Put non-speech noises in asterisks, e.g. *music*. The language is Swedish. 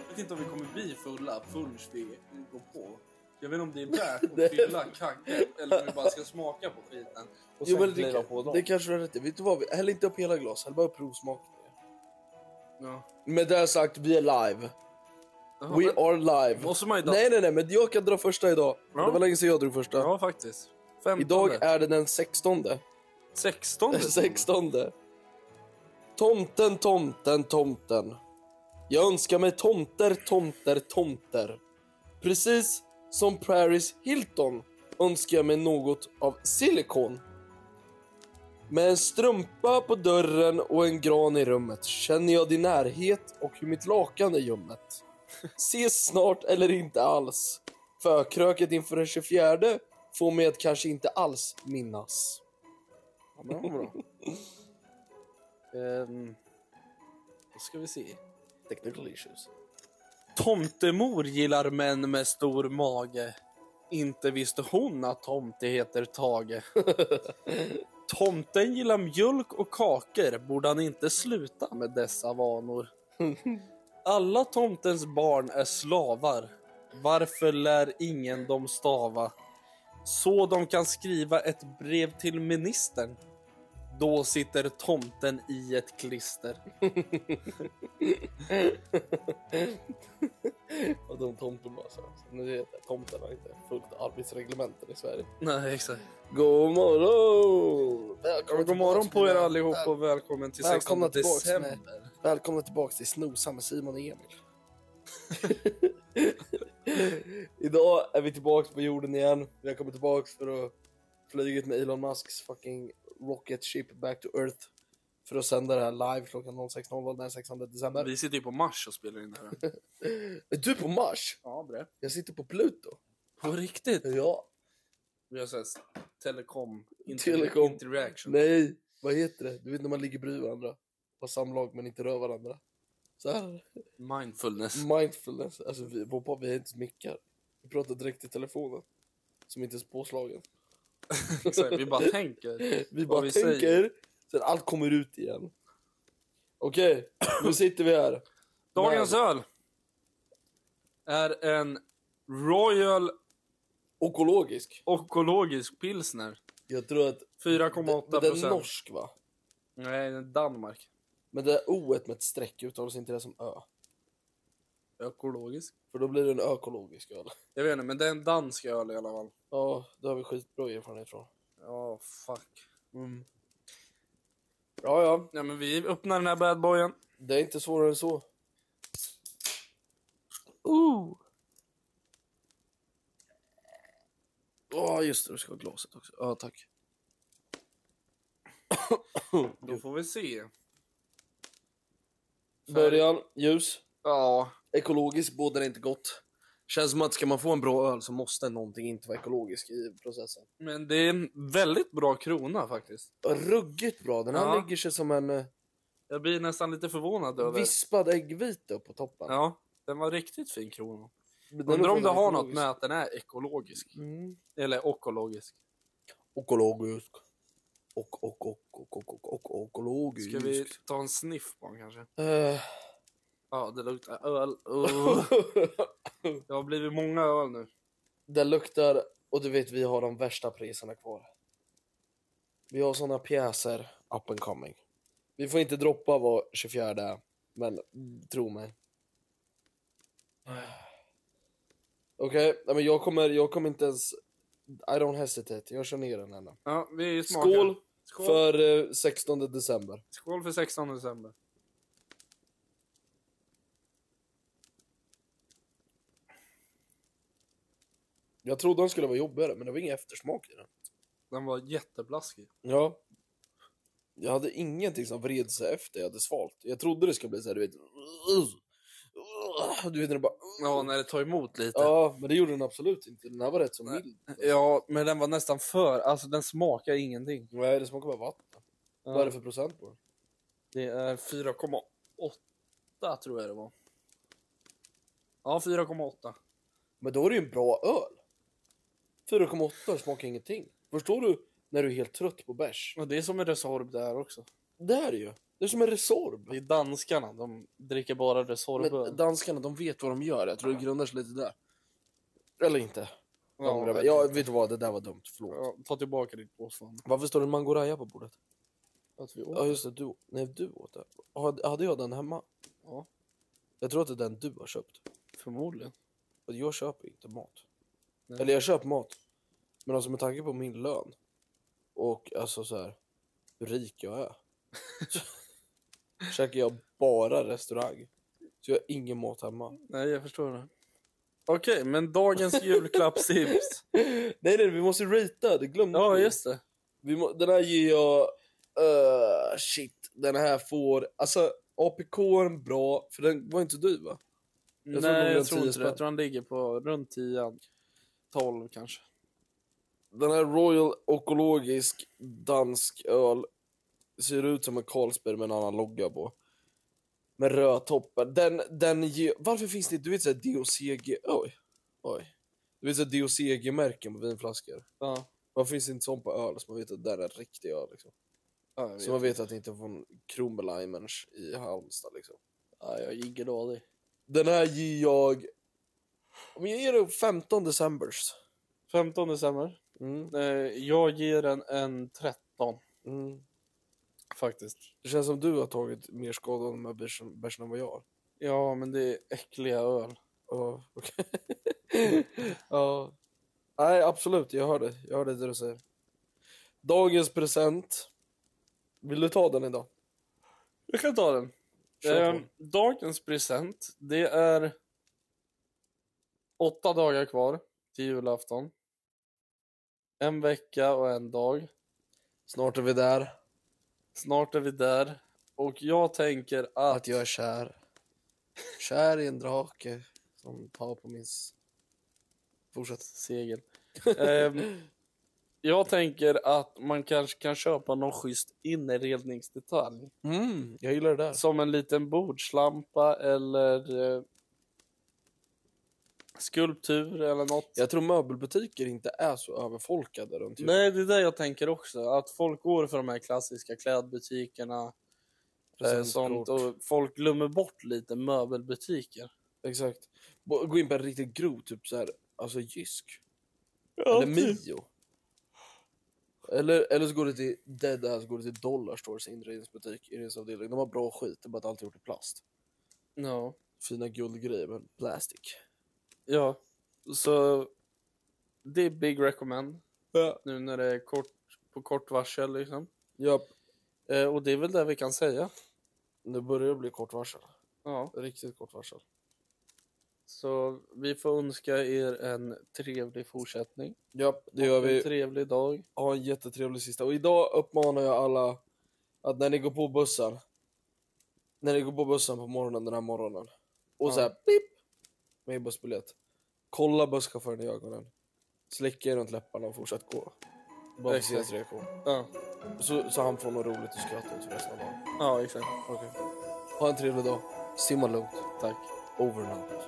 Jag vet inte om vi kommer bli fulla förrän vi går på. Jag vet inte om det är *laughs* värt att fylla kaggen eller om vi bara ska smaka på skiten och sen Jo, men kliva det, på dem. det kanske du har rätt i. Vet du vad? Häll inte upp hela glas, häll bara upp provsmakningen. Ja. Med det sagt, vi är live. Jaha, We men- are live. Måste man idag? Nej, nej, nej, men jag kan dra första idag. Ja. Det var länge sedan jag drog första. Ja, faktiskt. 15. Idag är det den 16. 16. 16. Tomten, tomten, tomten. Jag önskar mig tomter, tomter, tomter. Precis som Paris Hilton önskar jag mig något av silikon. Med en strumpa på dörren och en gran i rummet känner jag din närhet och hur mitt lakan är ljummet. Ses snart eller inte alls. Förkröket inför den 24 får mig att kanske inte alls minnas. Ja, men det var bra. *laughs* Ehm, då ska vi se. Technical issues. Tomtemor gillar män med stor mage. Inte visste hon att tomte heter Tage. *laughs* Tomten gillar mjölk och kakor. Borde han inte sluta med dessa vanor? *laughs* Alla tomtens barn är slavar. Varför lär ingen dem stava? Så de kan skriva ett brev till ministern. Då sitter tomten i ett klister. *laughs* Och de tomten bara så. Nu heter tomten har inte fullt arbetsreglementen i Sverige. Nej, exakt. God morgon! Välkomna God morgon på er allihop och välkommen till Välkomna 16 tillbaks med- december. Välkomna tillbaks till Snosa med Simon och Emil. *laughs* Idag är vi tillbaks på jorden igen. Vi har kommit tillbaks för att flugit med Elon Musks fucking rocket ship back to earth. För att sända det här live klockan 06.00 den 16 december. Vi sitter ju på Mars och spelar in det här. *laughs* Är du på Mars? ja, bre. Jag sitter på Pluto. På riktigt? Ja. Vi har såhär telekom, inter- Telekom. interaction. Nej, vad heter det? Du vet när man ligger bredvid varandra. På samlag men inte rör varandra. Så här. Mindfulness. Mindfulness. Alltså vi, vår vi är inte så mickar. Vi pratar direkt i telefonen. Som inte är påslagen. *laughs* Exakt, vi bara tänker. *laughs* Vi bara vi tänker, säger. sen allt kommer ut igen. Okej, nu sitter vi här. Dagens öl är en Royal Okologisk. Okologisk pilsner. Jag tror att 4,8 men den är norsk va? Nej, det är Danmark. Men det är o med ett streck uttalas inte det som ö. Ekologisk. För då blir det en ökologisk öl. Jag vet inte, men det är en dansk öl i alla fall. Ja, det har vi skitbra erfarenhet från. Ja, fuck. Mm. Ja, ja. Ja, men vi öppnar den här badboyen. Det är inte svårare än så. Ooh. Ja, just det. Du ska ha glaset också. Ja, tack. Då får vi se. Början, ljus. Ja, Ekologisk bådar inte gott. Känns som att ska man få en bra öl så måste någonting inte vara ekologiskt i processen. men det är en väldigt bra krona faktiskt. Ruggigt bra. Den här Ja. lägger sig som en eh, Jag blir nästan lite förvånad över... vispad äggvita på toppen. Ja, den var riktigt fin krona. Men den är Undrar om det har något ekologisk. med att den är ekologisk. Mm. Eller okologisk. Ekologisk. Och, och, och, och, och, och, och, ekologisk. Ska vi ta en sniff på den kanske? Eh, Ja, det luktar öl. Uh. *laughs* Det har blivit många öl nu. det luktar, och du vet vi har de värsta priserna kvar. Vi har såna pjäser up and coming. Vi får inte droppa vad 24 är, men tro mig. Okej, nej, men jag kommer, jag kommer inte ens... I don't hesitate, jag kör ner den ännu. Ja, vi smakar. Skål, Skål. för eh, 16 december. Skål för 16 december. Jag trodde den skulle vara jobbigare, men det var ingen eftersmak i den. Den var jätteblaskig. Ja. Jag hade ingenting som vred sig efter jag hade svalt. Jag trodde det skulle bli så här, du vet... Du vet när det bara... Ja, när det tar emot lite. Ja, men det gjorde den absolut inte. Den här var rätt så mild. Ja, men den var nästan för... Alltså den smakar ingenting. Nej, det smakar bara vatten. Vad är det för procent på den? Det är 4,8 tror jag det var. Ja, 4,8. Men då är det ju en bra öl. 4,8 smakar ingenting. Förstår du när du är helt trött på bärs. Och det är som en Resorb där också. Det är det ju. Det är som en Resorb. Det är danskarna, de dricker bara Resorb. Men danskarna, de vet vad de gör. Jag tror det grundar sig lite där. Eller inte. ja, Ja, vet ja, inte. vet vad? Det där var dumt. Förlåt. ja, ta tillbaka ditt påstående. Varför står det mangoraja på bordet? Att vi åt. Ja, just det. Du, nej, du åt det. Hade hade jag den hemma? Ja, Jag tror att det är den du har köpt. förmodligen. Och jag köper inte mat. Nej. Eller jag köper mat. Men alltså med tanke på min lön och alltså så här hur rik jag är. så *laughs* käkar jag bara restaurang. Så jag har ingen mat hemma. Nej, jag förstår det. Okej, men dagens julklappstips. *laughs* nej, nej, vi måste ratea. Det glömde Ja, vi. just det. Vi må, den här ger jag... Uh, shit, den här får... Alltså, APK är en bra, för den var inte dyr va? Jag tror Nej, nog jag tror 10 inte det. spänn. Jag tror han ligger på runt 10, 12 kanske. Den här Royal Ekologisk dansk öl ser ut som en Carlsberg med en annan logga på. Med röd toppar. Den, den ger... Varför finns det du vet såhär DOCG... Oj. Oj. Du vet såhär DOCG-märken på vinflaskor. Ja, Varför finns det inte sånt på öl så man vet att det där är riktig öl liksom? ja Så man vet att det inte är från Kronberleimers i Halmstad liksom. Ja, jag är dålig. Den här ger jag... Om jag ger den 15 decembers. 15 december. Mm. Eh, jag ger den en 13 Mm. faktiskt. Det känns som du har tagit mer skada av de här bärsen bärsen än vad jag har. Ja, men det är äckliga öl. Ja, okej. *laughs* ja. Nej, absolut. Jag hör det. Jag hör det, det du säger. Dagens present. Vill du ta den idag? Jag kan ta den. Eh, dagens present, det är åtta dagar kvar till julafton. En vecka och en dag. Snart är vi där. Snart är vi där. Och jag tänker att... Att jag är kär. Kär i en drake som tar på min... Fortsätt. Segel. Ehm, jag tänker att man kanske kan köpa någon schysst inredningsdetalj. Mm, jag gillar det där. Som en liten bordslampa eller eh, skulptur eller något. Jag tror möbelbutiker inte är så överfolkade runt jul. Nej, det är det jag tänker också. Att folk går för de här klassiska klädbutikerna. Eh, sånt, och folk glömmer bort lite möbelbutiker. Exakt. Gå in på en riktigt grov, typ så här, alltså Jysk. Ja, Eller Mio. Eller, eller så går du till Dead Ass, går du till Dollarstores inredningsbutik, inredningsavdelning. De har bra skit, det är bara att allt är gjort i plast. Ja. Fina guldgrejer, men plastic. Ja, så det är big recommend Ja. nu när det är kort, på kort varsel liksom. Japp. Eh, och det är väl det vi kan säga. Nu börjar det bli kort varsel. Ja, Riktigt kort varsel. så vi får önska er en trevlig fortsättning. Japp, det gör Och En vi. trevlig dag. Ha en jättetrevlig sista. Och idag uppmanar jag alla att när ni går på bussen, när ni går på bussen på morgonen den här morgonen och Ja. så här pip med bussbiljett. Kolla busschauffören i ögonen. Slicka runt läpparna och fortsätt gå. Bara för hans reaktion. Ja, Så, så han får något roligt att skratta åt resten av dagen. ja exakt. Okej. Ha en trevlig dag. Simma lugnt. Tack. Over and out.